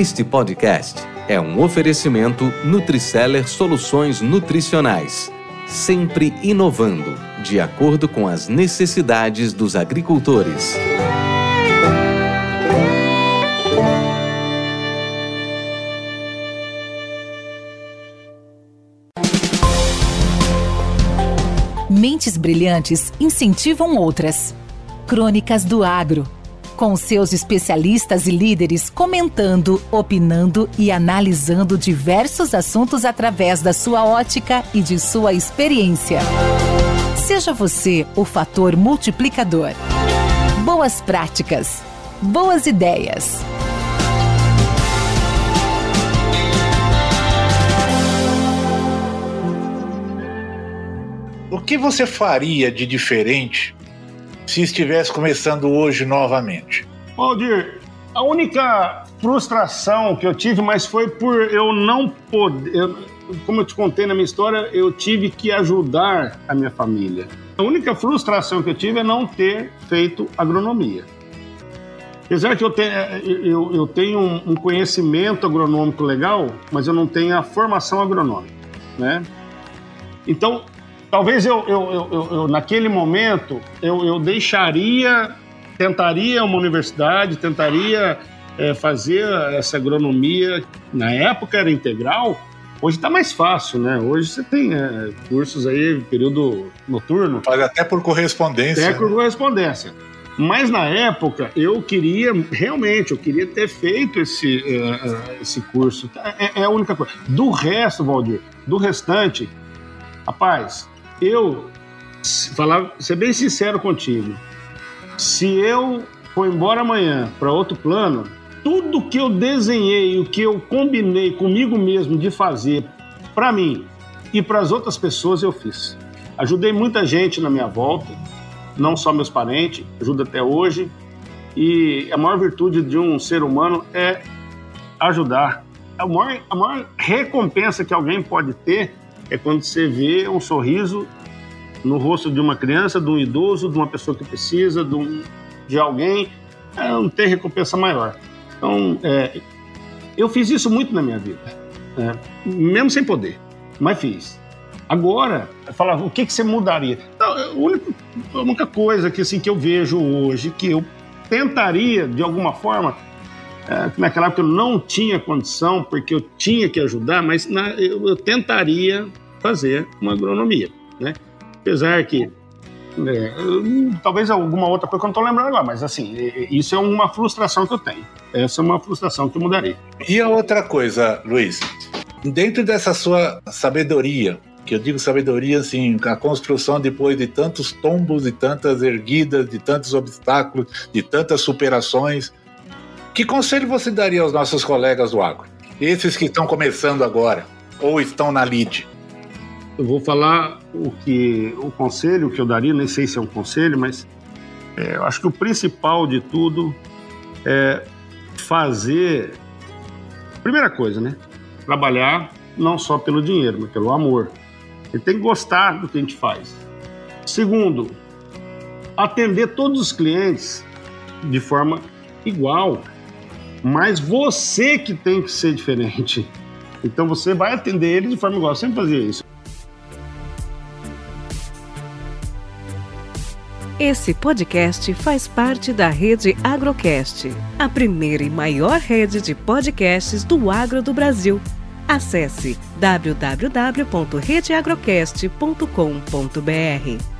Este podcast é um oferecimento Nutriceller Soluções Nutricionais, sempre inovando, de acordo com as necessidades dos agricultores. Mentes brilhantes incentivam outras. Crônicas do Agro com seus especialistas e líderes comentando, opinando e analisando diversos assuntos através da sua ótica e de sua experiência. Seja você o fator multiplicador. Boas práticas, boas ideias. O que você faria de diferente se estivesse começando hoje novamente? Valdir, a única frustração que eu tive, mas foi por eu não poder. Como eu te contei na minha história, eu tive que ajudar a minha família. A única frustração que eu tive é não ter feito agronomia. Apesar que eu, tenho, eu, eu tenho um conhecimento agronômico legal, mas eu não tenho a formação agronômica, né? Então, talvez eu, eu, eu, eu naquele momento, eu, deixaria, tentaria uma universidade, tentaria é, fazer essa agronomia, na época era integral, hoje está mais fácil, né? Hoje você tem é, cursos aí, período noturno. Faz até por correspondência. Até por correspondência. Mas na época eu queria, realmente, eu queria ter feito esse, uh, esse curso. É, é, a única coisa. Do resto, Valdir, do restante, rapaz, eu falar, ser bem sincero contigo. Se eu for embora amanhã para outro plano, tudo que eu desenhei, o que eu combinei comigo mesmo de fazer para mim e para as outras pessoas eu fiz. Ajudei muita gente na minha volta, não só meus parentes, ajudo até hoje. E a maior virtude de um ser humano é ajudar. A maior, a maior recompensa que alguém pode ter é quando você vê um sorriso no rosto de uma criança, de um idoso, de uma pessoa que precisa, de, um, de alguém, é, não tem recompensa maior. Então, é, eu fiz isso muito na minha vida, é, mesmo sem poder, mas fiz. Agora, falava, o que, que você mudaria? Então, a, única, a única coisa que, assim, que eu vejo hoje, que eu tentaria, de alguma forma, é, naquela época eu não tinha condição, porque eu tinha que ajudar, mas na, eu, eu, tentaria fazer uma agronomia, né? Apesar que é, talvez alguma outra coisa que eu não estou lembrando agora, mas assim, isso é uma frustração que eu tenho. Essa é uma frustração que eu mudaria. E a outra coisa, Luiz, dentro dessa sua sabedoria, que eu digo sabedoria, assim, a construção depois de tantos tombos, de tantas erguidas, de tantos obstáculos, de tantas superações, que conselho você daria aos nossos colegas do agro? Esses que estão começando agora ou estão na lide? Eu vou falar o que o conselho que eu daria, nem sei se é um conselho, mas é, eu acho que o principal de tudo é fazer. Primeira coisa, né? Trabalhar não só pelo dinheiro, mas pelo amor. Ele tem que gostar do que a gente faz. Segundo, atender todos os clientes de forma igual mas você que tem que ser diferente. Então você vai atender ele de forma igual. Eu sempre fazia isso. Esse podcast faz parte da rede Agrocast, a primeira e maior rede de podcasts do agro do Brasil. Acesse www.redeagrocast.com.br.